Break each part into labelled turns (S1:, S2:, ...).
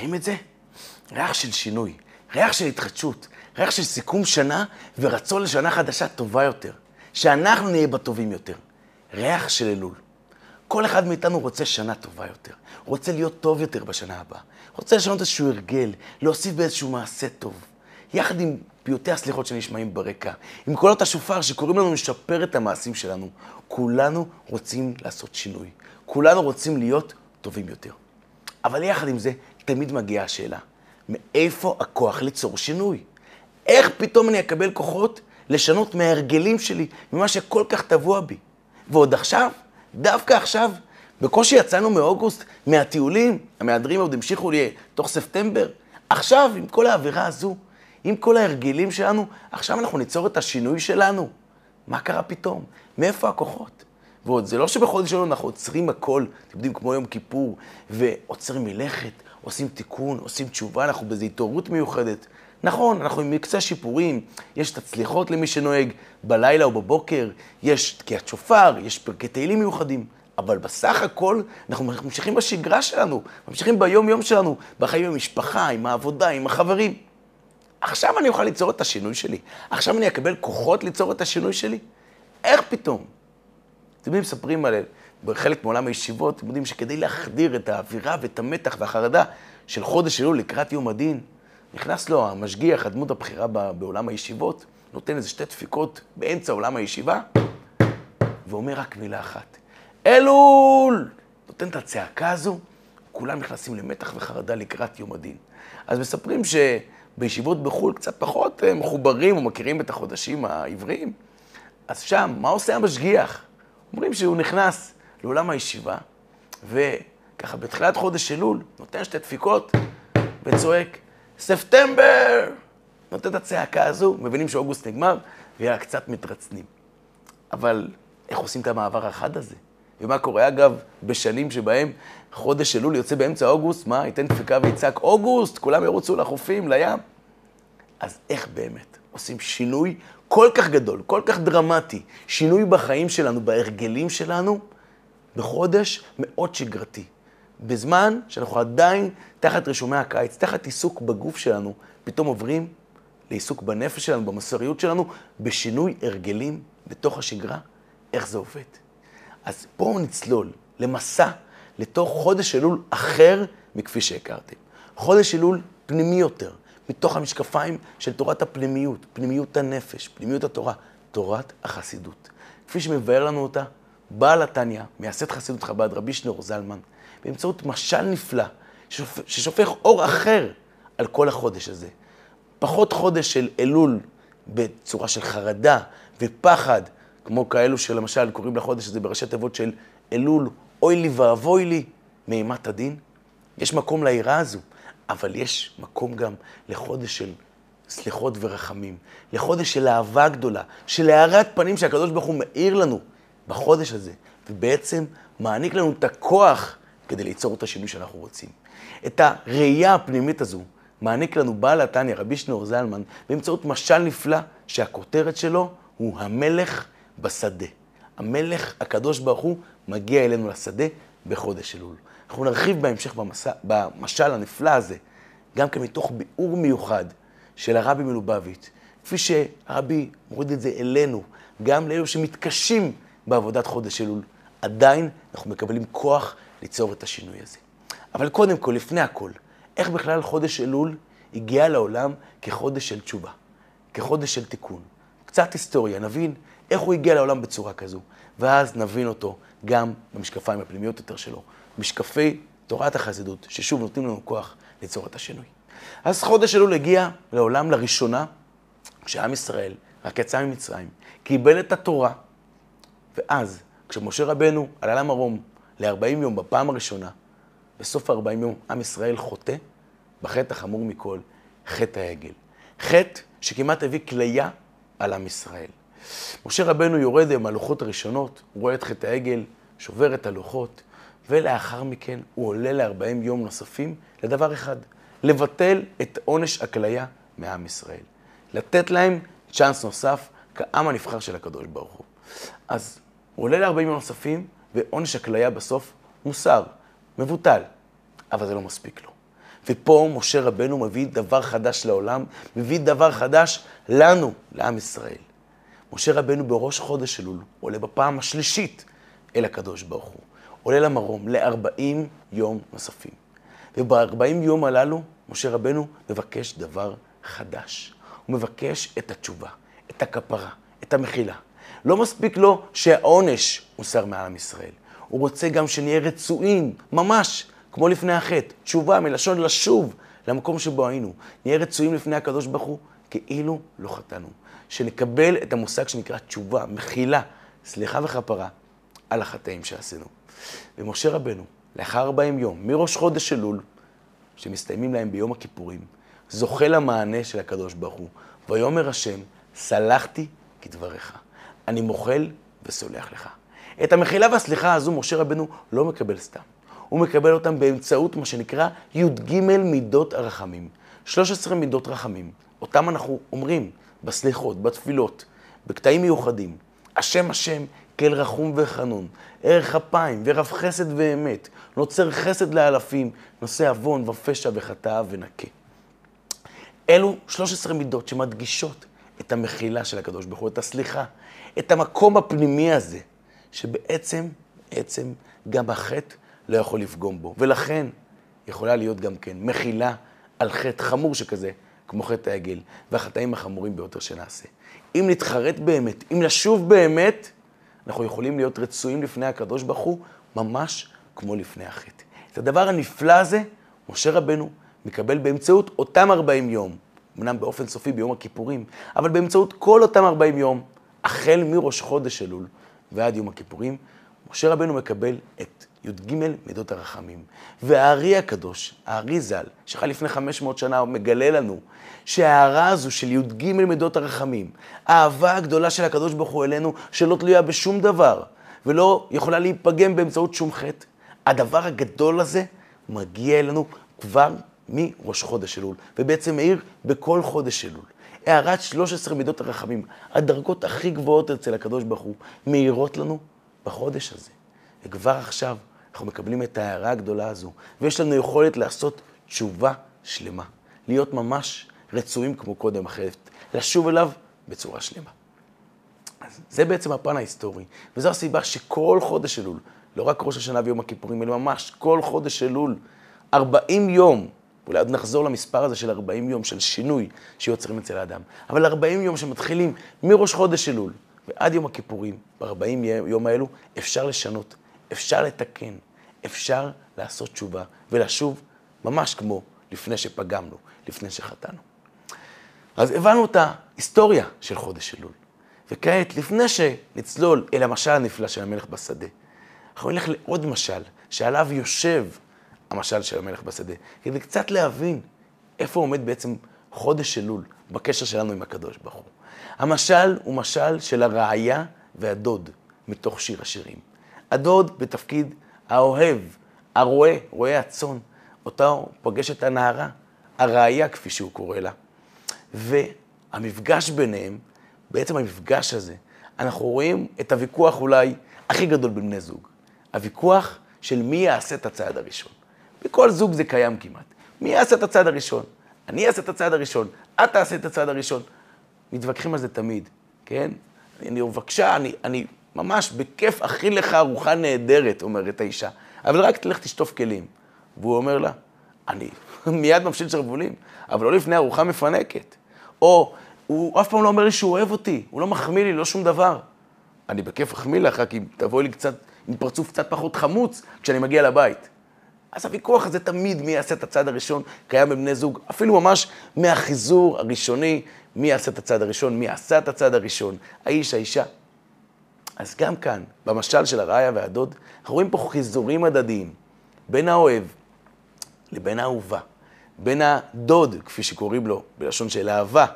S1: מכירים את זה? ריח של שינוי, ריח של התחדשות, ריח של סיכום שנה ורצון לשנה חדשה טובה יותר. שאנחנו נהיה בטובים יותר. ריח של אלול. כל אחד מאיתנו רוצה שנה טובה יותר, רוצה להיות טוב יותר בשנה הבאה, רוצה לשנות איזשהו הרגל, להוסיף באיזשהו מעשה טוב. יחד עם פיוטי הסליחות שנשמעים ברקע, עם קולות השופר שקוראים לנו לשפר את המעשים שלנו, כולנו רוצים לעשות שינוי. כולנו רוצים להיות טובים יותר. אבל יחד עם זה, תמיד מגיעה השאלה, מאיפה הכוח ליצור שינוי? איך פתאום אני אקבל כוחות לשנות מההרגלים שלי, ממה שכל כך טבוע בי? ועוד עכשיו, דווקא עכשיו, בקושי יצאנו מאוגוסט, מהטיולים, המהדרים עוד המשיכו לי תוך ספטמבר. עכשיו, עם כל האווירה הזו, עם כל ההרגלים שלנו, עכשיו אנחנו ניצור את השינוי שלנו. מה קרה פתאום? מאיפה הכוחות? ועוד, זה לא שבחודש שלנו אנחנו עוצרים הכל, אתם יודעים, כמו יום כיפור, ועוצרים מלאכת, עושים תיקון, עושים תשובה, אנחנו באיזו התעוררות מיוחדת. נכון, אנחנו עם מקצה שיפורים, יש תצליחות למי שנוהג בלילה או בבוקר, יש תקיעת שופר, יש פרקי תהילים מיוחדים, אבל בסך הכל אנחנו ממשיכים בשגרה שלנו, ממשיכים ביום-יום שלנו, בחיים עם המשפחה, עם העבודה, עם החברים. עכשיו אני אוכל ליצור את השינוי שלי. עכשיו אני אקבל כוחות ליצור את השינוי שלי? איך פתאום? אתם יודעים, מספרים על חלק מעולם הישיבות, אתם יודעים שכדי להחדיר את האווירה ואת המתח והחרדה של חודש אלול לקראת יום הדין, נכנס לו המשגיח, הדמות הבכירה בעולם הישיבות, נותן איזה שתי דפיקות באמצע עולם הישיבה, ואומר רק מילה אחת, אלול! נותן את הצעקה הזו, כולם נכנסים למתח וחרדה לקראת יום הדין. אז מספרים שבישיבות בחו"ל קצת פחות אה, מחוברים או מכירים את החודשים העבריים, אז שם, מה עושה המשגיח? אומרים שהוא נכנס לעולם הישיבה, וככה בתחילת חודש אלול, נותן שתי דפיקות וצועק, ספטמבר! נותן את הצעקה הזו, מבינים שאוגוסט נגמר, ויאללה, קצת מתרצנים. אבל איך עושים את המעבר החד הזה? ומה קורה, אגב, בשנים שבהם חודש אלול יוצא באמצע אוגוסט, מה, ייתן דפיקה ויצעק, אוגוסט, כולם ירוצו לחופים, לים. אז איך באמת עושים שינוי כל כך גדול, כל כך דרמטי, שינוי בחיים שלנו, בהרגלים שלנו, בחודש מאוד שגרתי. בזמן שאנחנו עדיין תחת רישומי הקיץ, תחת עיסוק בגוף שלנו, פתאום עוברים לעיסוק בנפש שלנו, במוסריות שלנו, בשינוי הרגלים בתוך השגרה, איך זה עובד. אז בואו נצלול למסע לתוך חודש אלול אחר מכפי שהכרתם. חודש אלול פנימי יותר, מתוך המשקפיים של תורת הפנימיות, פנימיות הנפש, פנימיות התורה, תורת החסידות. כפי שמבאר לנו אותה בעל התניא, מייסד חסידות חב"ד, רבי שנור זלמן, באמצעות משל נפלא, ששופך אור אחר על כל החודש הזה. פחות חודש של אלול בצורה של חרדה ופחד, כמו כאלו שלמשל קוראים לחודש הזה בראשי תיבות של אלול, אוי לי ואבוי לי, מאימת הדין. יש מקום ליראה הזו, אבל יש מקום גם לחודש של סליחות ורחמים, לחודש של אהבה גדולה, של הארת פנים שהקדוש ברוך הוא מאיר לנו בחודש הזה, ובעצם מעניק לנו את הכוח כדי ליצור את השינוי שאנחנו רוצים. את הראייה הפנימית הזו מעניק לנו בעל התניא, רבי שנור זלמן, באמצעות משל נפלא, שהכותרת שלו הוא המלך בשדה. המלך, הקדוש ברוך הוא, מגיע אלינו לשדה בחודש אלול. אנחנו נרחיב בהמשך במסע, במשל הנפלא הזה, גם כן מתוך ביאור מיוחד של הרבי מלובביץ', כפי שהרבי מוריד את זה אלינו, גם לאלו שמתקשים בעבודת חודש אלול, עדיין אנחנו מקבלים כוח ליצור את השינוי הזה. אבל קודם כל, לפני הכל, איך בכלל חודש אלול הגיע לעולם כחודש של תשובה, כחודש של תיקון. קצת היסטוריה, נבין איך הוא הגיע לעולם בצורה כזו, ואז נבין אותו גם במשקפיים הפנימיות יותר שלו, משקפי תורת החסידות, ששוב נותנים לנו כוח ליצור את השינוי. אז חודש אלול הגיע לעולם לראשונה, כשעם ישראל רק יצא ממצרים, קיבל את התורה, ואז, כשמשה רבנו עלה למרום ל-40 יום בפעם הראשונה, בסוף ה-40 יום עם ישראל חוטא בחטא החמור מכל, חטא העגל. חטא שכמעט הביא כליה על עם ישראל. משה רבנו יורד עם הלוחות הראשונות, הוא רואה את חטא העגל, שובר את הלוחות, ולאחר מכן הוא עולה ל-40 יום נוספים לדבר אחד, לבטל את עונש הכליה מעם ישראל. לתת להם צ'אנס נוסף כעם הנבחר של הקדוש ברוך הוא. אז הוא עולה ל-40 יום נוספים, ועונש הכליה בסוף מוסר, מבוטל, אבל זה לא מספיק לו. ופה משה רבנו מביא דבר חדש לעולם, מביא דבר חדש לנו, לעם ישראל. משה רבנו בראש חודש אלול עולה בפעם השלישית אל הקדוש ברוך הוא. עולה למרום ל-40 יום נוספים. וב-40 יום הללו, משה רבנו מבקש דבר חדש. הוא מבקש את התשובה, את הכפרה, את המחילה. לא מספיק לו שהעונש מוסר מעל עם ישראל. הוא רוצה גם שנהיה רצויים, ממש, כמו לפני החטא. תשובה מלשון לשוב למקום שבו היינו. נהיה רצויים לפני הקדוש ברוך הוא כאילו לא חטאנו. שנקבל את המושג שנקרא תשובה, מחילה, סליחה וכפרה על החטאים שעשינו. ומשה רבנו, לאחר 40 יום, מראש חודש אלול, שמסתיימים להם ביום הכיפורים, זוכה למענה של הקדוש ברוך הוא. ויאמר השם, סלחתי כדבריך. אני מוחל וסולח לך. את המחילה והסליחה הזו משה רבנו לא מקבל סתם. הוא מקבל אותם באמצעות מה שנקרא י"ג מידות הרחמים. 13 מידות רחמים, אותם אנחנו אומרים בסליחות, בתפילות, בקטעים מיוחדים. השם השם כאל רחום וחנון, ערך אפיים ורב חסד ואמת, נוצר חסד לאלפים, נושא עוון ופשע וחטאה ונקה. אלו 13 מידות שמדגישות את המחילה של הקדוש ברוך הוא, את הסליחה, את המקום הפנימי הזה, שבעצם, בעצם גם החטא לא יכול לפגום בו. ולכן יכולה להיות גם כן מחילה על חטא חמור שכזה, כמו חטא העגל, והחטאים החמורים ביותר שנעשה. אם נתחרט באמת, אם נשוב באמת, אנחנו יכולים להיות רצויים לפני הקדוש ברוך הוא, ממש כמו לפני החטא. את הדבר הנפלא הזה, משה רבנו מקבל באמצעות אותם 40 יום, אמנם באופן סופי ביום הכיפורים, אבל באמצעות כל אותם 40 יום, החל מראש חודש אלול ועד יום הכיפורים, משה רבנו מקבל את י"ג מידות הרחמים. והארי הקדוש, הארי ז"ל, שחי לפני 500 שנה, מגלה לנו שההערה הזו של י"ג מידות הרחמים, האהבה הגדולה של הקדוש ברוך הוא אלינו, שלא תלויה בשום דבר, ולא יכולה להיפגם באמצעות שום חטא, הדבר הגדול הזה מגיע אלינו כבר מראש חודש אלול, ובעצם מאיר בכל חודש אלול. הערת 13 מידות הרחמים, הדרגות הכי גבוהות אצל הקדוש ברוך הוא, מאירות לנו בחודש הזה. וכבר עכשיו אנחנו מקבלים את ההערה הגדולה הזו, ויש לנו יכולת לעשות תשובה שלמה. להיות ממש רצויים כמו קודם אחרת, לשוב אליו בצורה שלמה. אז זה בעצם הפן ההיסטורי, וזו הסיבה שכל חודש אלול, לא רק ראש השנה ויום הכיפורים, אלא ממש כל חודש אלול, 40 יום, אולי עוד נחזור למספר הזה של 40 יום, של שינוי שיוצרים אצל האדם, אבל 40 יום שמתחילים מראש חודש אלול ועד יום הכיפורים, ב-40 יום האלו, אפשר לשנות, אפשר לתקן, אפשר לעשות תשובה ולשוב ממש כמו לפני שפגמנו, לפני שחטאנו. אז הבנו את ההיסטוריה של חודש אלול. וכעת, לפני שנצלול אל המשל הנפלא של המלך בשדה, אנחנו נלך לעוד משל, שעליו יושב המשל של המלך בשדה, כדי קצת להבין איפה עומד בעצם חודש אלול בקשר שלנו עם הקדוש ברוך הוא. המשל הוא משל של הרעיה והדוד מתוך שיר השירים. הדוד בתפקיד האוהב, הרועה, רועה הצאן, פוגש את הנערה, הרעיה כפי שהוא קורא לה. והמפגש ביניהם, בעצם המפגש הזה, אנחנו רואים את הוויכוח אולי הכי גדול בין בני זוג. הוויכוח של מי יעשה את הצעד הראשון. בכל זוג זה קיים כמעט. מי יעשה את הצעד הראשון? אני אעשה את הצעד הראשון, את תעשה את הצעד הראשון. מתווכחים על זה תמיד, כן? אני, בבקשה, אני, אני ממש בכיף אכין לך ארוחה נהדרת, אומרת האישה, אבל רק תלך תשטוף כלים. והוא אומר לה, אני מיד ממשיל שרוולים, אבל לא לפני ארוחה מפנקת. או, הוא אף פעם לא אומר לי שהוא אוהב אותי, הוא לא מחמיא לי, לא שום דבר. אני בכיף אחמיא לך, כי תבואי לי קצת, עם פרצוף קצת פחות חמוץ כשאני מגיע לבית. אז הוויכוח הזה תמיד, מי יעשה את הצעד הראשון, קיים בבני זוג, אפילו ממש מהחיזור הראשוני, מי יעשה את הצעד הראשון, מי עשה את הצעד הראשון, האיש, האישה. אז גם כאן, במשל של הרעיה והדוד, אנחנו רואים פה חיזורים הדדיים בין האוהב לבין האהובה, בין הדוד, כפי שקוראים לו, בלשון של אהבה,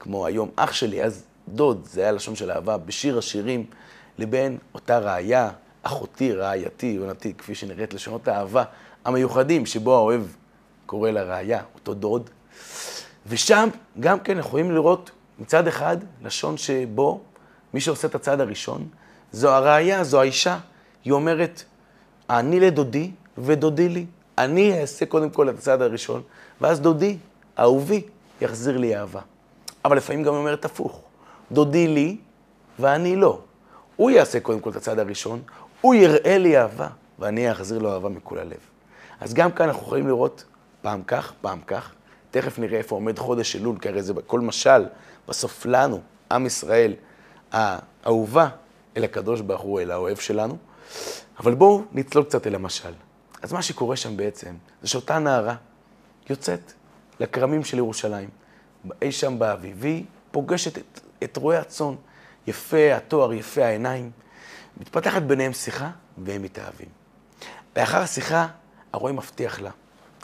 S1: כמו היום אח שלי, אז דוד, זה היה לשון של אהבה, בשיר השירים, לבין אותה ראיה, אחותי, רעייתי, יונתי, כפי שנראית לשונות האהבה המיוחדים, שבו האוהב קורא לראיה, אותו דוד. ושם גם כן יכולים לראות מצד אחד לשון שבו מי שעושה את הצעד הראשון, זו הראיה, זו האישה. היא אומרת, אני לדודי ודודי לי. אני אעשה קודם כל את הצעד הראשון, ואז דודי, אהובי, יחזיר לי אהבה. אבל לפעמים גם אומרת הפוך. דודי לי ואני לא. הוא יעשה קודם כל את הצעד הראשון, הוא יראה לי אהבה, ואני אחזיר לו אהבה מכל הלב. אז גם כאן אנחנו יכולים לראות פעם כך, פעם כך. תכף נראה איפה עומד חודש אלול, כי הרי זה כל משל, בסוף לנו, עם ישראל, האהובה אל הקדוש ברוך הוא, אל האוהב שלנו. אבל בואו נצלול קצת אל המשל. אז מה שקורה שם בעצם, זה שאותה נערה יוצאת לכרמים של ירושלים, אי שם באביב, והיא פוגשת את, את רועי הצאן, יפה התואר, יפה העיניים, מתפתחת ביניהם שיחה, והם מתאהבים. לאחר השיחה, הרועה מבטיח לה,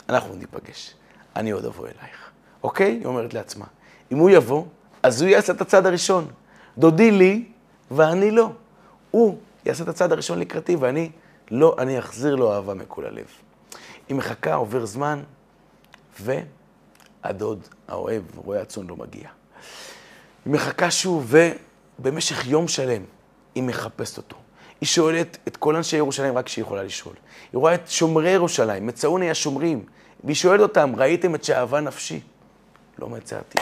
S1: אנחנו ניפגש, אני עוד אבוא אלייך. אוקיי? היא אומרת לעצמה. אם הוא יבוא, אז הוא יעשה את הצעד הראשון. דודי לי ואני לא. הוא יעשה את הצעד הראשון לקראתי, ואני לא, אני אחזיר לו אהבה מכל הלב. היא מחכה, עובר זמן, והדוד, האוהב, רואה הצאן לא מגיע. היא מחכה שוב, ובמשך יום שלם היא מחפשת אותו. היא שואלת את כל אנשי ירושלים רק כשהיא יכולה לשאול. היא רואה את שומרי ירושלים, מצאוני השומרים, והיא שואלת אותם, ראיתם את שאהבה נפשי? לא מצאתי,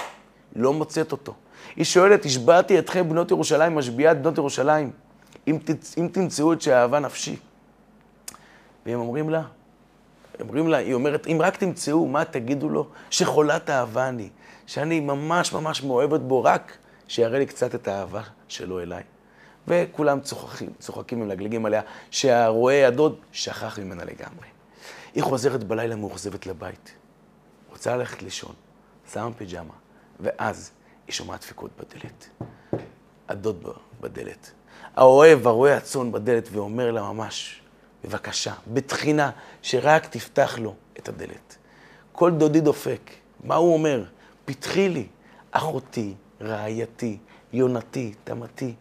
S1: לא מוצאת אותו. היא שואלת, השבעתי אתכם בנות ירושלים, משביעה את בנות ירושלים, אם, תצ... אם תמצאו את שאהבה נפשי. והם אומרים לה, אומרים לה, היא אומרת, אם רק תמצאו, מה תגידו לו? שחולת אהבה אני, שאני ממש ממש מאוהבת בו, רק שיראה לי קצת את האהבה שלו אליי. וכולם צוחקים, צוחקים ומלגלגים עליה, שהרועה הדוד שכח ממנה לגמרי. היא חוזרת בלילה מאוכזבת לבית, רוצה ללכת לישון, שמה פיג'מה, ואז היא שומעת דפיקות בדלת. הדוד בדלת. האוהב, הרועה הצאן בדלת, ואומר לה ממש, בבקשה, בתחינה, שרק תפתח לו את הדלת. כל דודי דופק, מה הוא אומר? פתחי לי, אחותי, רעייתי, יונתי, תמתי.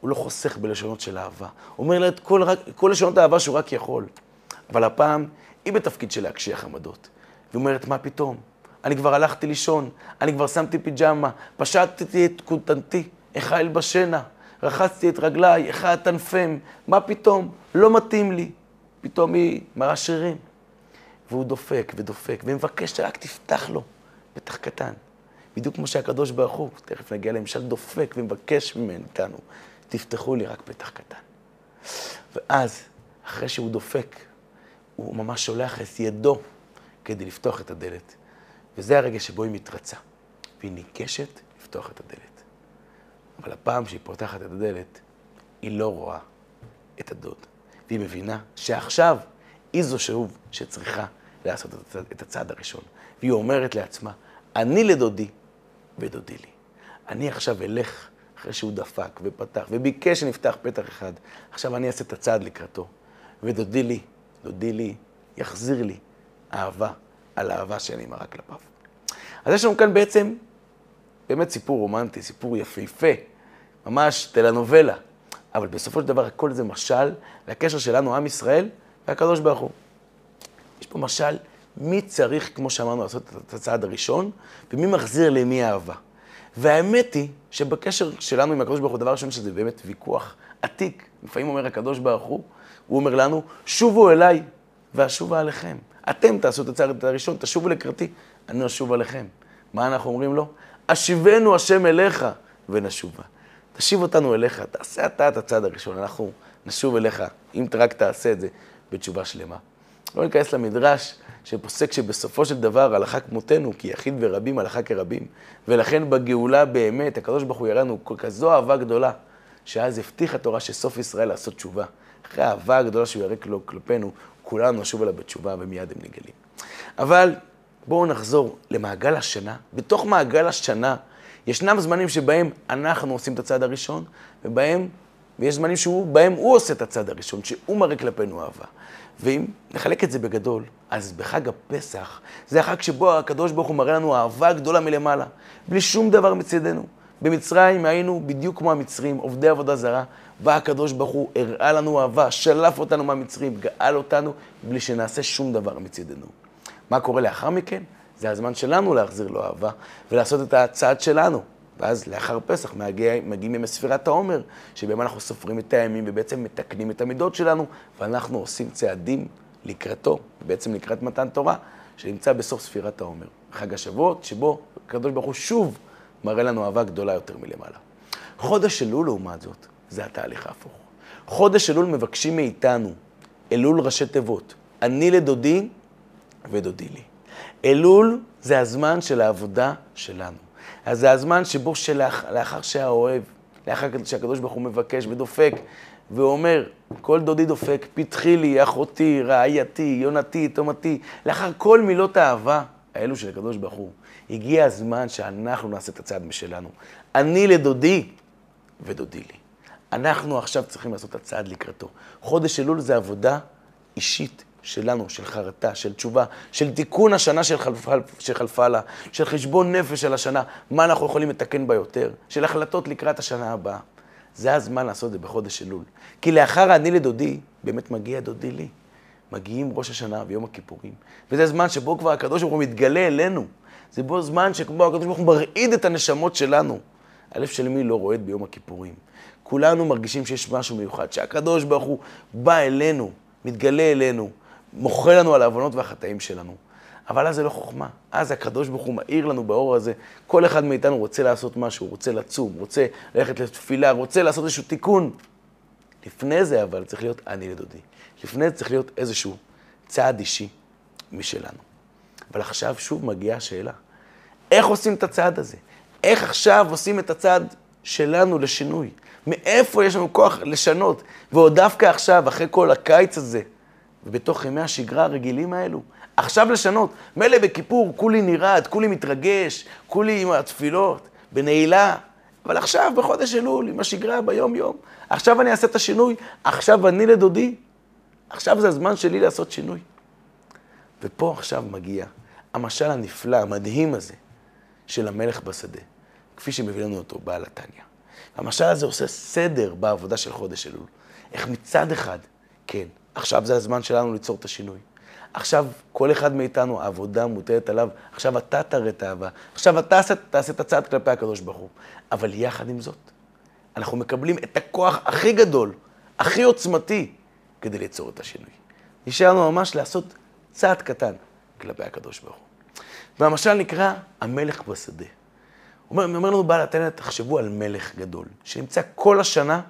S1: הוא לא חוסך בלשונות של אהבה. הוא אומר לה את כל, כל לשונות האהבה שהוא רק יכול. אבל הפעם היא בתפקיד של להקשיח עמדות. והיא אומרת, מה פתאום? אני כבר הלכתי לישון, אני כבר שמתי פיג'מה, פשטתי את כותנתי, איכה אלבשנה, רחצתי את רגליי, איכה אטנפם, מה פתאום? לא מתאים לי. פתאום היא מראה שרירים. והוא דופק ודופק, ומבקש שרק תפתח לו פתח קטן. בדיוק כמו שהקדוש ברוך הוא, תכף נגיע למשל, דופק ומבקש מאיתנו, תפתחו לי רק פתח קטן. ואז, אחרי שהוא דופק, הוא ממש שולח את ידו כדי לפתוח את הדלת. וזה הרגע שבו היא מתרצה, והיא ניגשת לפתוח את הדלת. אבל הפעם שהיא פותחת את הדלת, היא לא רואה את הדוד. והיא מבינה שעכשיו היא זו שוב שצריכה לעשות את הצעד, הראשון. והיא אומרת לעצמה, אני לדודי ודודי לי. אני עכשיו אלך אחרי שהוא דפק ופתח וביקש שנפתח פתח אחד. עכשיו אני אעשה את הצעד לקראתו. ודודי לי, דודי לי, יחזיר לי אהבה על אהבה שאני מראה כלפיו. אז יש לנו כאן בעצם באמת סיפור רומנטי, סיפור יפהפה, ממש טלנובלה. אבל בסופו של דבר הכל זה משל לקשר שלנו, עם ישראל, והקדוש ברוך הוא. יש פה משל מי צריך, כמו שאמרנו, לעשות את הצעד הראשון, ומי מחזיר למי אהבה. והאמת היא שבקשר שלנו עם הקדוש ברוך הוא, דבר ראשון שזה באמת ויכוח עתיק. לפעמים אומר הקדוש ברוך הוא, הוא אומר לנו, שובו אליי ואשובה עליכם. אתם תעשו את הצעד הראשון, תשובו לקראתי, אני אשוב עליכם. מה אנחנו אומרים לו? אשיבנו השם אליך ונשובה. תשיב אותנו אליך, תעשה אתה את הצעד הראשון, אנחנו נשוב אליך, אם רק תעשה את זה בתשובה שלמה. לא ניכנס למדרש שפוסק שבסופו של דבר הלכה כמותנו, כי יחיד ורבים הלכה כרבים. ולכן בגאולה באמת, הקדוש ברוך הוא יראה לנו כזו אהבה גדולה, שאז הבטיח התורה שסוף ישראל לעשות תשובה. אחרי האהבה הגדולה שהוא יראה כלפינו, כולנו נשוב אליו בתשובה ומיד הם נגלים. אבל בואו נחזור למעגל השנה. בתוך מעגל השנה ישנם זמנים שבהם אנחנו עושים את הצעד הראשון, ובהם, ויש זמנים שבהם הוא עושה את הצעד הראשון, שהוא מראה כלפינו אהבה. ואם נחלק את זה בגדול, אז בחג הפסח, זה החג שבו הקדוש ברוך הוא מראה לנו אהבה גדולה מלמעלה, בלי שום דבר מצדנו. במצרים היינו בדיוק כמו המצרים, עובדי עבודה זרה, בא הקדוש ברוך הוא, הראה לנו אהבה, שלף אותנו מהמצרים, גאל אותנו, בלי שנעשה שום דבר מצדנו. מה קורה לאחר מכן? זה הזמן שלנו להחזיר לו אהבה ולעשות את הצעד שלנו. ואז לאחר פסח מגיע, מגיעים ימי ספירת העומר, שבהם אנחנו סופרים את הימים ובעצם מתקנים את המידות שלנו, ואנחנו עושים צעדים לקראתו, בעצם לקראת מתן תורה, שנמצא בסוף ספירת העומר. חג השבועות, שבו הקדוש ברוך הוא שוב מראה לנו אהבה גדולה יותר מלמעלה. חודש אלול, לעומת זאת, זה התהליך ההפוך. חודש אלול מבקשים מאיתנו, אלול ראשי תיבות, אני לדודי ודודי לי. אלול זה הזמן של העבודה שלנו. אז זה הזמן שבו שלאחר שהאוהב, לאחר שהקדוש ברוך הוא מבקש ודופק, ואומר, כל דודי דופק, פתחי לי, אחותי, רעייתי, יונתי, תומתי, לאחר כל מילות האהבה האלו של הקדוש ברוך הוא, הגיע הזמן שאנחנו נעשה את הצעד משלנו. אני לדודי ודודי לי. אנחנו עכשיו צריכים לעשות את הצעד לקראתו. חודש אלול זה עבודה אישית שלנו, של חרטה, של תשובה, של תיקון השנה שחלפה, שחלפה לה, של חשבון נפש של השנה, מה אנחנו יכולים לתקן בה יותר, של החלטות לקראת השנה הבאה. זה הזמן לעשות את זה בחודש אלול. כי לאחר אני לדודי, באמת מגיע דודי לי. מגיעים ראש השנה ויום הכיפורים. וזה זמן שבו כבר הקדוש ברוך הוא מתגלה אלינו. זה בו זמן שבו הקדוש ברוך הוא מרעיד את הנשמות שלנו. הלב של מי לא רועד ביום הכיפורים? כולנו מרגישים שיש משהו מיוחד, שהקדוש ברוך הוא בא אלינו, מתגלה אלינו, מוחל לנו על העוונות והחטאים שלנו. אבל אז זה לא חוכמה. אז הקדוש ברוך הוא מאיר לנו באור הזה. כל אחד מאיתנו רוצה לעשות משהו, רוצה לצום, רוצה ללכת לתפילה, רוצה לעשות איזשהו תיקון. לפני זה אבל צריך להיות אני לדודי. לפני זה צריך להיות איזשהו צעד אישי משלנו. אבל עכשיו שוב מגיעה השאלה, איך עושים את הצעד הזה? איך עכשיו עושים את הצעד שלנו לשינוי? מאיפה יש לנו כוח לשנות? ועוד דווקא עכשיו, אחרי כל הקיץ הזה, ובתוך ימי השגרה הרגילים האלו, עכשיו לשנות. מילא בכיפור, כולי נרעד, כולי מתרגש, כולי עם התפילות, בנעילה, אבל עכשיו, בחודש אלול, עם השגרה ביום-יום, עכשיו אני אעשה את השינוי, עכשיו אני לדודי, עכשיו זה הזמן שלי לעשות שינוי. ופה עכשיו מגיע המשל הנפלא, המדהים הזה, של המלך בשדה, כפי שמביא לנו אותו בעל התניא. המשל הזה עושה סדר בעבודה של חודש אלול. איך מצד אחד, כן, עכשיו זה הזמן שלנו ליצור את השינוי. עכשיו כל אחד מאיתנו, העבודה מוטלת עליו, עכשיו אתה תראה את האהבה, עכשיו אתה תעשה את הצעד כלפי הקדוש ברוך הוא. אבל יחד עם זאת, אנחנו מקבלים את הכוח הכי גדול, הכי עוצמתי, כדי ליצור את השינוי. נשאר לנו ממש לעשות צעד קטן כלפי הקדוש ברוך הוא. והמשל נקרא המלך בשדה. אומר, אומר לנו בעל התנא, תחשבו על מלך גדול, שנמצא כל השנה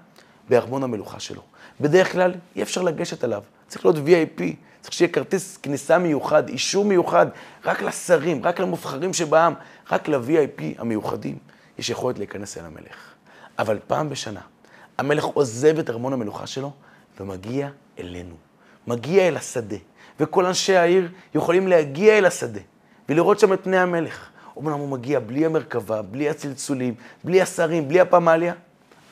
S1: בארמון המלוכה שלו. בדרך כלל אי אפשר לגשת אליו, צריך להיות VIP, צריך שיהיה כרטיס כניסה מיוחד, אישור מיוחד, רק לשרים, רק למובחרים שבעם, רק ל-VIP המיוחדים יש יכולת להיכנס אל המלך. אבל פעם בשנה, המלך עוזב את ארמון המלוכה שלו ומגיע אלינו, מגיע אל השדה, וכל אנשי העיר יכולים להגיע אל השדה ולראות שם את פני המלך. אומנם הוא מגיע בלי המרכבה, בלי הצלצולים, בלי השרים, בלי הפמליה,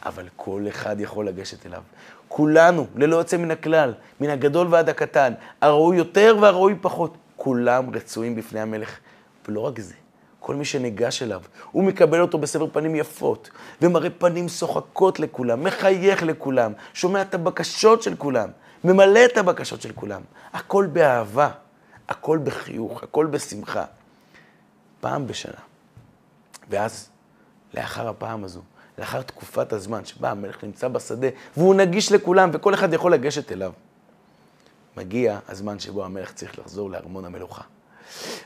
S1: אבל כל אחד יכול לגשת אליו. כולנו, ללא יוצא מן הכלל, מן הגדול ועד הקטן, הראוי יותר והראוי פחות, כולם רצויים בפני המלך. ולא רק זה, כל מי שניגש אליו, הוא מקבל אותו בסבר פנים יפות, ומראה פנים שוחקות לכולם, מחייך לכולם, שומע את הבקשות של כולם, ממלא את הבקשות של כולם. הכל באהבה, הכל בחיוך, הכל בשמחה. פעם בשנה. ואז, לאחר הפעם הזו, לאחר תקופת הזמן שבה המלך נמצא בשדה, והוא נגיש לכולם, וכל אחד יכול לגשת אליו, מגיע הזמן שבו המלך צריך לחזור לארמון המלוכה.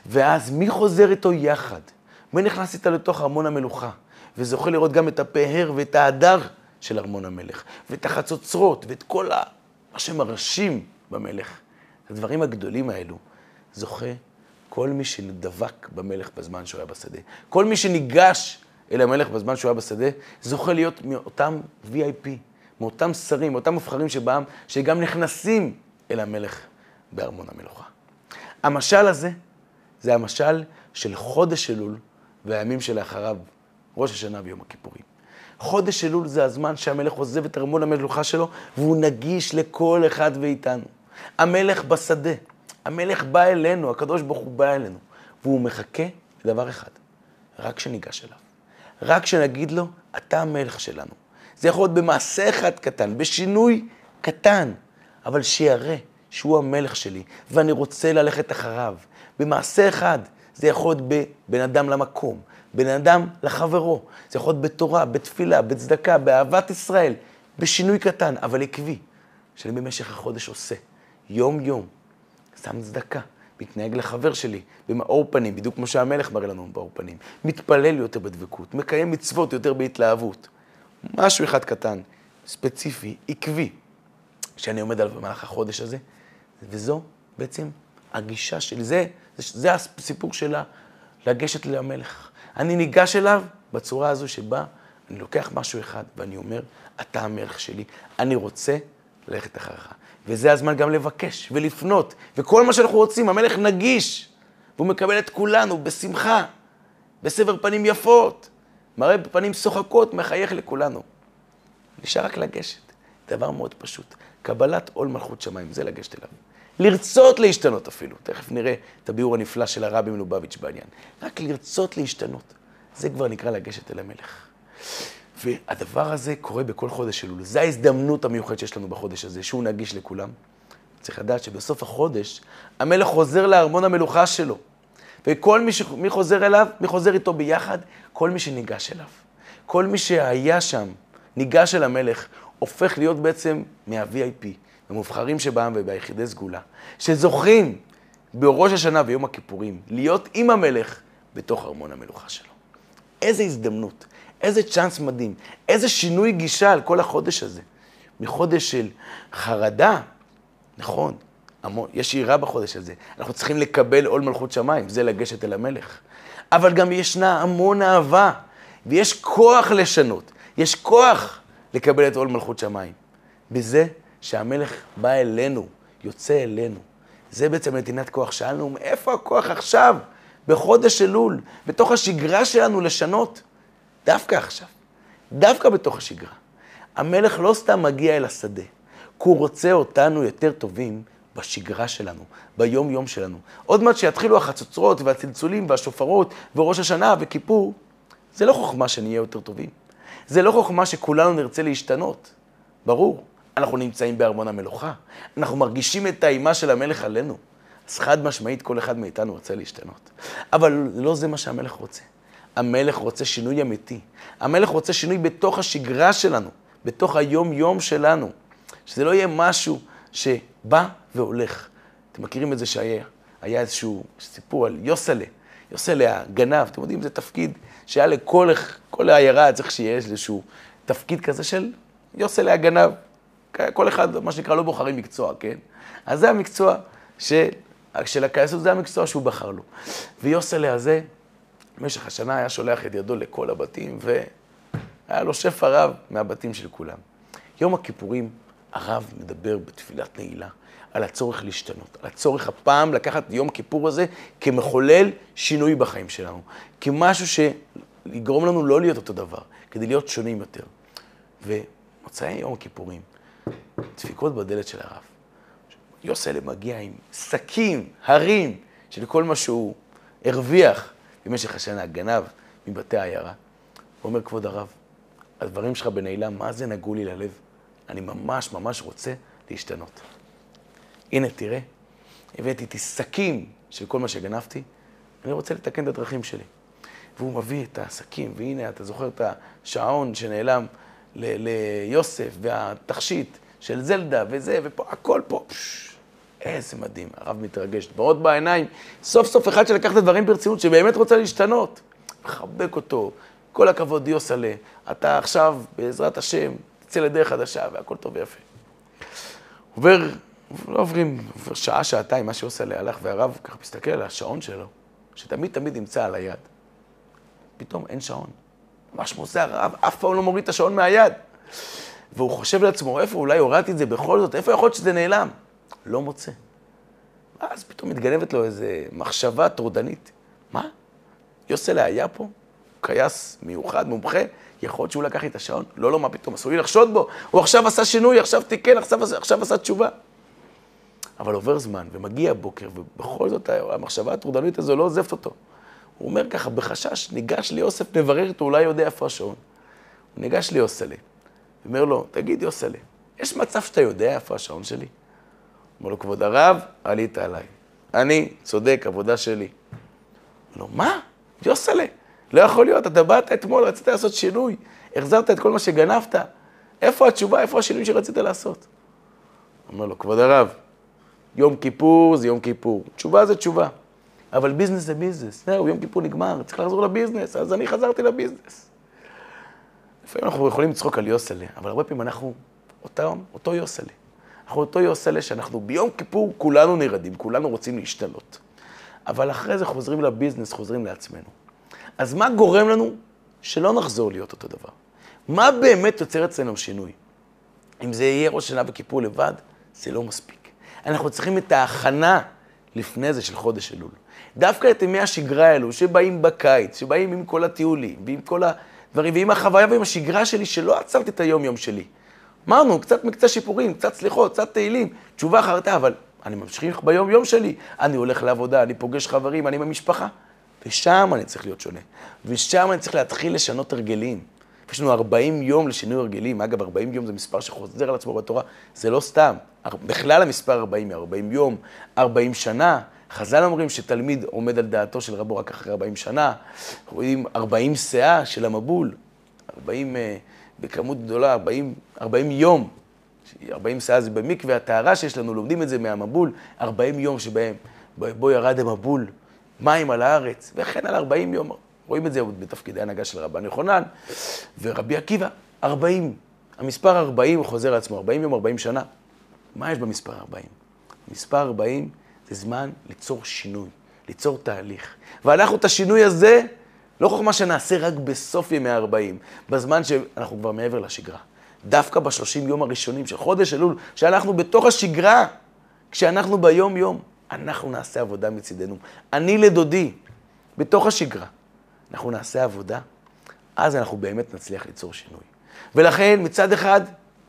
S1: ואז מי חוזר איתו יחד? מי נכנס איתה לתוך ארמון המלוכה? וזוכה לראות גם את הפאר ואת ההדר של ארמון המלך, ואת החצוצרות, ואת כל ה... מה שמרשים במלך. הדברים הגדולים האלו, זוכה כל מי שדבק במלך בזמן שהוא היה בשדה. כל מי שניגש אל המלך בזמן שהוא היה בשדה, זוכה להיות מאותם VIP, מאותם שרים, מאותם מובחרים שבעם, שגם נכנסים אל המלך בארמון המלוכה. המשל הזה, זה המשל של חודש אלול והימים שלאחריו, ראש השנה ויום הכיפורים. חודש אלול זה הזמן שהמלך עוזב את ארמון המלוכה שלו, והוא נגיש לכל אחד מאיתנו. המלך בשדה, המלך בא אלינו, הקדוש ברוך הוא בא אלינו, והוא מחכה לדבר אחד, רק שניגש אליו. רק שנגיד לו, אתה המלך שלנו. זה יכול להיות במעשה אחד קטן, בשינוי קטן, אבל שיראה שהוא המלך שלי, ואני רוצה ללכת אחריו. במעשה אחד, זה יכול להיות בבן אדם למקום, בן אדם לחברו, זה יכול להיות בתורה, בתפילה, בצדקה, באהבת ישראל, בשינוי קטן, אבל עקבי, שאני במשך החודש עושה, יום-יום, שם צדקה, מתנהג לחבר שלי במאור פנים, בדיוק כמו שהמלך מראה לנו באור פנים. מתפלל יותר בדבקות, מקיים מצוות יותר בהתלהבות. משהו אחד קטן, ספציפי, עקבי, שאני עומד עליו במהלך החודש הזה, וזו בעצם הגישה שלי. זה, זה, זה הסיפור שלה, לגשת למלך. אני ניגש אליו בצורה הזו שבה אני לוקח משהו אחד ואני אומר, אתה המלך שלי, אני רוצה ללכת אחריך. וזה הזמן גם לבקש ולפנות, וכל מה שאנחנו רוצים, המלך נגיש, והוא מקבל את כולנו בשמחה, בסבר פנים יפות, מראה בפנים שוחקות, מחייך לכולנו. נשאר רק לגשת, דבר מאוד פשוט. קבלת עול מלכות שמיים, זה לגשת אליו. לרצות להשתנות אפילו. תכף נראה את הביאור הנפלא של הרבי מלובביץ' בעניין. רק לרצות להשתנות. זה כבר נקרא לגשת אל המלך. והדבר הזה קורה בכל חודש אלול. זו ההזדמנות המיוחדת שיש לנו בחודש הזה, שהוא נגיש לכולם. צריך לדעת שבסוף החודש, המלך חוזר לארמון המלוכה שלו. וכל מי, ש... מי חוזר אליו, מי חוזר איתו ביחד? כל מי שניגש אליו. כל מי שהיה שם, ניגש אל המלך, הופך להיות בעצם מה-VIP, המובחרים שבעם וביחידי סגולה, שזוכים בראש השנה ויום הכיפורים להיות עם המלך בתוך ארמון המלוכה שלו. איזה הזדמנות, איזה צ'אנס מדהים, איזה שינוי גישה על כל החודש הזה. מחודש של חרדה, נכון, המון, יש יראה בחודש הזה. אנחנו צריכים לקבל עול מלכות שמיים, זה לגשת אל המלך. אבל גם ישנה המון אהבה, ויש כוח לשנות, יש כוח לקבל את עול מלכות שמיים. בזה שהמלך בא אלינו, יוצא אלינו. זה בעצם נתינת כוח. שאלנו, מאיפה הכוח עכשיו, בחודש אלול, בתוך השגרה שלנו לשנות? דווקא עכשיו, דווקא בתוך השגרה. המלך לא סתם מגיע אל השדה, כי הוא רוצה אותנו יותר טובים בשגרה שלנו, ביום-יום שלנו. עוד מעט שיתחילו החצוצרות והצלצולים והשופרות וראש השנה וכיפור, זה לא חוכמה שנהיה יותר טובים. זה לא חוכמה שכולנו נרצה להשתנות. ברור, אנחנו נמצאים בארמון המלוכה, אנחנו מרגישים את האימה של המלך עלינו. אז חד משמעית כל אחד מאיתנו רוצה להשתנות. אבל לא זה מה שהמלך רוצה. המלך רוצה שינוי אמיתי. המלך רוצה שינוי בתוך השגרה שלנו, בתוך היום-יום שלנו. שזה לא יהיה משהו שבא והולך. אתם מכירים את זה שהיה היה איזשהו סיפור על יוסלה. יוסלה הגנב, אתם יודעים, זה תפקיד שהיה לכל כל העיירה, צריך שיהיה איזשהו תפקיד כזה של יוסלה הגנב. כל אחד, מה שנקרא, לא בוחרים מקצוע, כן? אז זה המקצוע של, של הכייסות, זה המקצוע שהוא בחר לו. ויוסלה הזה, במשך השנה היה שולח את ידו לכל הבתים, והיה לו שפע רב מהבתים של כולם. יום הכיפורים, הרב מדבר בתפילת נעילה על הצורך להשתנות, על הצורך הפעם לקחת יום כיפור הזה כמחולל שינוי בחיים שלנו, כמשהו שיגרום לנו לא להיות אותו דבר, כדי להיות שונים יותר. ומוצאי יום הכיפורים, דפיקות בדלת של הרב. יוסלה מגיע עם שקים, הרים, של כל מה שהוא הרוויח במשך השנה, גנב מבתי העיירה. הוא אומר, כבוד הרב, הדברים שלך בנעילה, מה זה נגעו לי ללב? אני ממש ממש רוצה להשתנות. הנה, תראה, הבאתי איתי שקים של כל מה שגנבתי, אני רוצה לתקן את הדרכים שלי. והוא מביא את השקים, והנה, אתה זוכר את השעון שנעלם ליוסף, והתכשיט של זלדה, וזה, ופה, הכל פה. פש, איזה מדהים, הרב מתרגש, דמעות בעיניים. סוף סוף אחד שלקח את הדברים ברצינות, שבאמת רוצה להשתנות. מחבק אותו, כל הכבוד יוסלה, אתה עכשיו, בעזרת השם, תצא לדרך חדשה, והכל טוב ויפה. עובר, לא עוברים, עובר שעה, שעתיים, מה לי הלך, והרב ככה מסתכל על השעון שלו, שתמיד תמיד נמצא על היד. פתאום אין שעון. ממש מוזר, הרב אף פעם לא מוריד את השעון מהיד. והוא חושב לעצמו, איפה, אולי הורדתי את זה בכל זאת, איפה יכול להיות שזה נעלם? לא מוצא. אז פתאום מתגנבת לו איזו מחשבה טורדנית. מה? יוסלה היה פה? קייס מיוחד, מומחה, יכול להיות שהוא לקח לי את השעון? לא, לא, מה פתאום, אסור לי לחשוד בו. הוא עכשיו עשה שינוי, עכשיו תיקן, עכשיו, עכשיו עשה תשובה. אבל עובר זמן, ומגיע בוקר, ובכל זאת המחשבה הטורדנית הזו לא עוזבת אותו. הוא אומר ככה, בחשש, ניגש ליוסף, נברר איתו, אולי יודע איפה השעון. הוא ניגש ליוסלה, אומר לו, תגיד יוסלה, יש מצב שאתה יודע איפה השעון שלי? אומר לו, כבוד הרב, עלית עליי. אני צודק, עבודה שלי. אומר לו, מה? יוסלה, לא יכול להיות, אתה באת אתמול, רצית לעשות שינוי, החזרת את כל מה שגנבת, איפה התשובה, איפה השינוי שרצית לעשות? אומר לו, כבוד הרב, יום כיפור זה יום כיפור, תשובה זה תשובה. אבל ביזנס זה ביזנס, זהו, יום כיפור נגמר, צריך לחזור לביזנס, אז אני חזרתי לביזנס. לפעמים אנחנו יכולים לצחוק על יוסלה, אבל הרבה פעמים אנחנו אותו, אותו יוסלה. אנחנו אותו יוסלה שאנחנו ביום כיפור כולנו נרדים, כולנו רוצים להשתלות. אבל אחרי זה חוזרים לביזנס, חוזרים לעצמנו. אז מה גורם לנו שלא נחזור להיות אותו דבר? מה באמת יוצר אצלנו שינוי? אם זה יהיה ראש שנה וכיפור לבד, זה לא מספיק. אנחנו צריכים את ההכנה לפני זה של חודש אלול. דווקא את ימי השגרה האלו, שבאים בקיץ, שבאים עם כל הטיולים, ועם כל הדברים, ועם החוויה ועם השגרה שלי, שלא עצרתי את היום-יום שלי. אמרנו, קצת מקצה שיפורים, קצת סליחות, קצת תהילים, תשובה חרטה, אבל אני ממשיך ביום-יום שלי. אני הולך לעבודה, אני פוגש חברים, אני עם המשפחה. ושם אני צריך להיות שונה. ושם אני צריך להתחיל לשנות הרגלים. יש לנו 40 יום לשינוי הרגלים. אגב, 40 יום זה מספר שחוזר על עצמו בתורה, זה לא סתם. בכלל המספר 40 40 יום, 40 שנה. חז"ל אומרים שתלמיד עומד על דעתו של רבו רק אחרי 40 שנה. רואים 40 שאה של המבול, 40 uh, בכמות גדולה, 40, 40 יום. 40 שאה זה במקווה, הטהרה שיש לנו, לומדים את זה מהמבול, 40 יום שבהם, בו ירד המבול, מים על הארץ, וכן על 40 יום. רואים את זה בתפקידי הנהגה של רבן יוחנן ורבי עקיבא, 40. המספר 40 חוזר על עצמו, 40 יום, 40 שנה. מה יש במספר 40? מספר 40 זה זמן ליצור שינוי, ליצור תהליך. ואנחנו את השינוי הזה, לא חוכמה שנעשה רק בסוף ימי ה-40, בזמן שאנחנו כבר מעבר לשגרה. דווקא בשלושים יום הראשונים של חודש אלול, שאנחנו בתוך השגרה, כשאנחנו ביום-יום, אנחנו נעשה עבודה מצידנו. אני לדודי, בתוך השגרה, אנחנו נעשה עבודה, אז אנחנו באמת נצליח ליצור שינוי. ולכן, מצד אחד,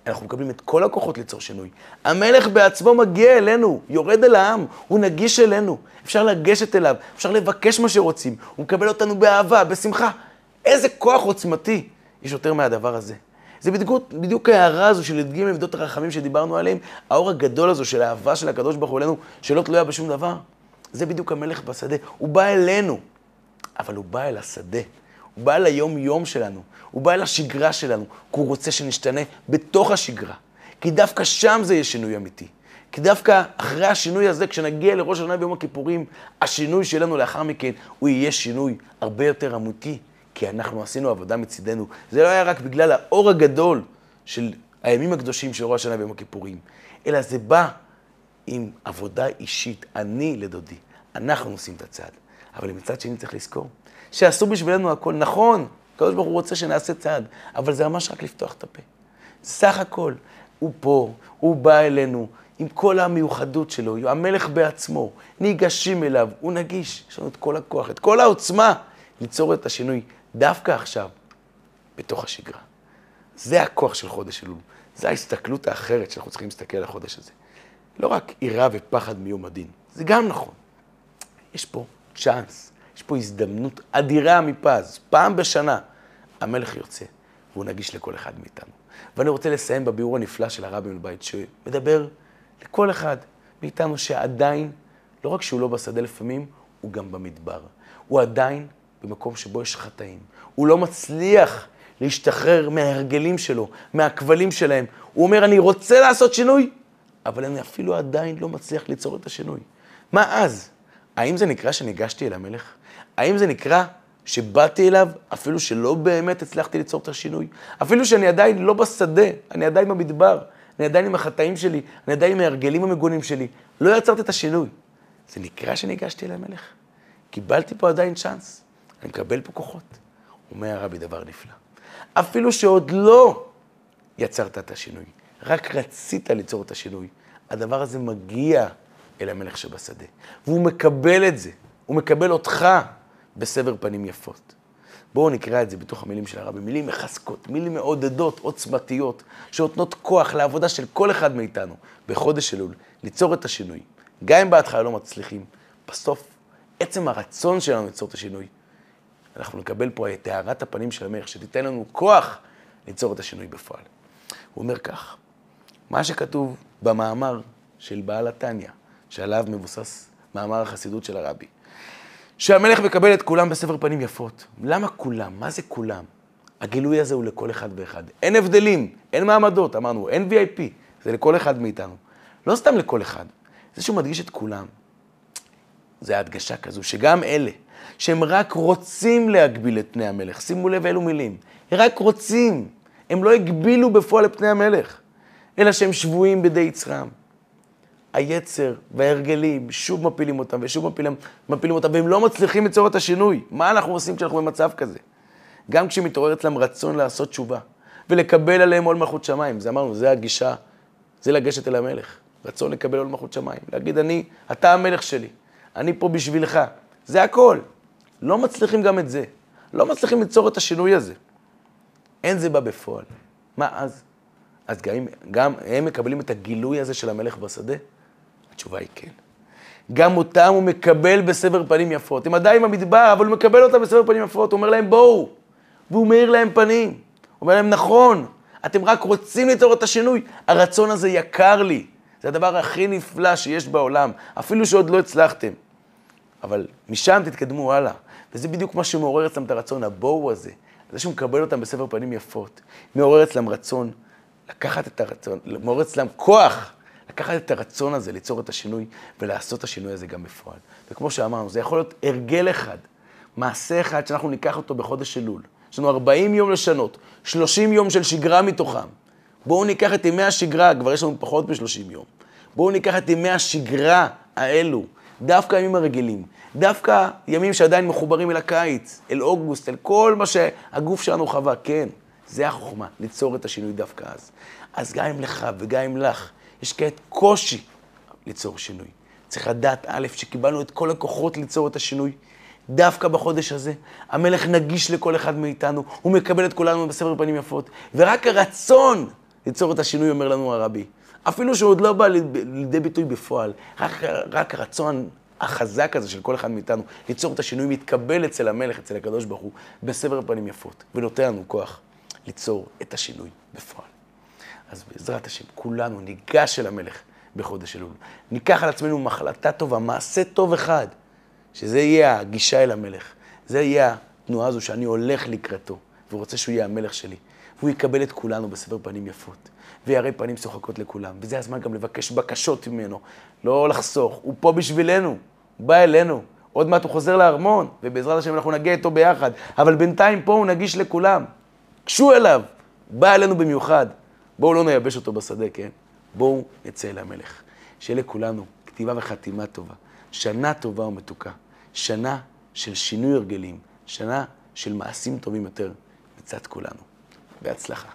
S1: אנחנו מקבלים את כל הכוחות ליצור שינוי. המלך בעצמו מגיע אלינו, יורד אל העם, הוא נגיש אלינו. אפשר לגשת אליו, אפשר לבקש מה שרוצים, הוא מקבל אותנו באהבה, בשמחה. איזה כוח עוצמתי יש יותר מהדבר הזה. זה בדיוק, בדיוק ההערה הזו של י"ג מידות הרחמים שדיברנו עליהם, האור הגדול הזו של האהבה של הקדוש ברוך הוא אלינו, שלא תלויה בשום דבר. זה בדיוק המלך בשדה. הוא בא אלינו, אבל הוא בא אל השדה. הוא בא אל היום-יום שלנו, הוא בא אל השגרה שלנו, כי הוא רוצה שנשתנה בתוך השגרה. כי דווקא שם זה יהיה שינוי אמיתי. כי דווקא אחרי השינוי הזה, כשנגיע לראש השנה ביום הכיפורים, השינוי שלנו לאחר מכן, הוא יהיה שינוי הרבה יותר אמיתי, כי אנחנו עשינו עבודה מצידנו. זה לא היה רק בגלל האור הגדול של הימים הקדושים של ראש השנה ביום הכיפורים, אלא זה בא עם עבודה אישית, אני לדודי. אנחנו עושים את הצעד. אבל מצד שני צריך לזכור שעשו בשבילנו הכל. נכון, הקדוש ברוך הוא רוצה שנעשה צעד, אבל זה ממש רק לפתוח את הפה. סך הכל, הוא פה, הוא בא אלינו עם כל המיוחדות שלו, המלך בעצמו, ניגשים אליו, הוא נגיש, יש לנו את כל הכוח, את כל העוצמה ליצור את השינוי דווקא עכשיו, בתוך השגרה. זה הכוח של חודש אלול, זו ההסתכלות האחרת שאנחנו צריכים להסתכל על החודש הזה. לא רק יראה ופחד מיום הדין, זה גם נכון. יש פה צ'אנס, יש פה הזדמנות אדירה מפז, פעם בשנה. המלך יוצא, והוא נגיש לכל אחד מאיתנו. ואני רוצה לסיים בביאור הנפלא של הרבי מבית, שמדבר לכל אחד מאיתנו שעדיין, לא רק שהוא לא בשדה לפעמים, הוא גם במדבר. הוא עדיין במקום שבו יש חטאים. הוא לא מצליח להשתחרר מההרגלים שלו, מהכבלים שלהם. הוא אומר, אני רוצה לעשות שינוי, אבל אני אפילו עדיין לא מצליח ליצור את השינוי. מה אז? האם זה נקרא שניגשתי אל המלך? האם זה נקרא שבאתי אליו, אפילו שלא באמת הצלחתי ליצור את השינוי? אפילו שאני עדיין לא בשדה, אני עדיין במדבר, אני עדיין עם החטאים שלי, אני עדיין עם ההרגלים המגונים שלי, לא יצרתי את השינוי. זה נקרא שניגשתי אל המלך? קיבלתי פה עדיין צ'אנס, אני מקבל פה כוחות. אומר הרבי דבר נפלא. אפילו שעוד לא יצרת את השינוי, רק רצית ליצור את השינוי, הדבר הזה מגיע אל המלך שבשדה. והוא מקבל את זה, הוא מקבל אותך בסבר פנים יפות. בואו נקרא את זה בתוך המילים של הרבי, מילים מחזקות, מילים מעודדות, עוצמתיות, שנותנות כוח לעבודה של כל אחד מאיתנו בחודש אלול, ליצור את השינוי. גם אם בהתחלה לא מצליחים, בסוף, עצם הרצון שלנו ליצור את השינוי, אנחנו נקבל פה את טהרת הפנים של המלך, שתיתן לנו כוח ליצור את השינוי בפועל. הוא אומר כך, מה שכתוב במאמר של בעל התניא, שעליו מבוסס מאמר החסידות של הרבי. שהמלך מקבל את כולם בספר פנים יפות. למה כולם? מה זה כולם? הגילוי הזה הוא לכל אחד ואחד. אין הבדלים, אין מעמדות, אמרנו, אין VIP, זה לכל אחד מאיתנו. לא סתם לכל אחד, זה שהוא מדגיש את כולם. זה הדגשה כזו, שגם אלה שהם רק רוצים להגביל את פני המלך, שימו לב אילו מילים, רק רוצים, הם לא הגבילו בפועל את פני המלך, אלא שהם שבויים בידי יצרם. היצר וההרגלים שוב מפילים אותם ושוב מפילים, מפילים אותם, והם לא מצליחים ליצור את השינוי. מה אנחנו עושים כשאנחנו במצב כזה? גם כשמתעורר אצלם רצון לעשות תשובה ולקבל עליהם עול מלכות שמיים, זה אמרנו, זה הגישה, זה לגשת אל המלך. רצון לקבל עול מלכות שמיים. להגיד, אני, אתה המלך שלי, אני פה בשבילך. זה הכל. לא מצליחים גם את זה. לא מצליחים ליצור את השינוי הזה. אין זה בא בפועל. מה אז? אז גם, גם הם מקבלים את הגילוי הזה של המלך בשדה? התשובה היא כן. גם אותם הוא מקבל בסבר פנים יפות. הם עדיין במדבר, אבל הוא מקבל אותם בסבר פנים יפות. הוא אומר להם, בואו. והוא מאיר להם פנים. הוא אומר להם, נכון, אתם רק רוצים ליצור את השינוי. הרצון הזה יקר לי. זה הדבר הכי נפלא שיש בעולם, אפילו שעוד לא הצלחתם. אבל משם תתקדמו הלאה. וזה בדיוק מה שמעורר אצלם את הרצון, הבואו הזה. זה שהוא מקבל אותם בספר פנים יפות. מעורר אצלם רצון לקחת את הרצון, מעורר אצלם כוח לקחת את הרצון הזה, ליצור את השינוי ולעשות את השינוי הזה גם בפועל. וכמו שאמרנו, זה יכול להיות הרגל אחד, מעשה אחד שאנחנו ניקח אותו בחודש אלול. יש לנו 40 יום לשנות, 30 יום של שגרה מתוכם. בואו ניקח את ימי השגרה, כבר יש לנו פחות מ-30 יום. בואו ניקח את ימי השגרה האלו, דווקא הימים הרגילים, דווקא ימים שעדיין מחוברים אל הקיץ, אל אוגוסט, אל כל מה שהגוף שלנו חווה, כן, זה החוכמה, ליצור את השינוי דווקא אז. אז גם אם לך וגם אם לך יש כעת קושי ליצור שינוי. צריך לדעת, א', שקיבלנו את כל הכוחות ליצור את השינוי. דווקא בחודש הזה, המלך נגיש לכל אחד מאיתנו, הוא מקבל את כולנו בספר פנים יפות, ורק הרצון ליצור את השינוי, אומר לנו הרבי. אפילו שהוא עוד לא בא לידי ביטוי בפועל, רק, רק הרצון החזק הזה של כל אחד מאיתנו ליצור את השינוי מתקבל אצל המלך, אצל הקדוש ברוך הוא, בספר פנים יפות, ונותן לנו כוח ליצור את השינוי בפועל. אז בעזרת השם, כולנו ניגש אל המלך בחודש אלול. ניקח על עצמנו מחלתה טובה, מעשה טוב אחד, שזה יהיה הגישה אל המלך. זה יהיה התנועה הזו שאני הולך לקראתו, ורוצה שהוא יהיה המלך שלי. והוא יקבל את כולנו בסבר פנים יפות, ויראה פנים שוחקות לכולם. וזה הזמן גם לבקש בקשות ממנו, לא לחסוך. הוא פה בשבילנו, הוא בא אלינו. עוד מעט הוא חוזר לארמון, ובעזרת השם אנחנו נגיע איתו ביחד. אבל בינתיים פה הוא נגיש לכולם. גשו אליו, בא אלינו במיוחד. בואו לא נייבש אותו בשדה, כן? בואו נצא אל המלך. שיהיה לכולנו כתיבה וחתימה טובה, שנה טובה ומתוקה, שנה של שינוי הרגלים, שנה של מעשים טובים יותר מצד כולנו. בהצלחה.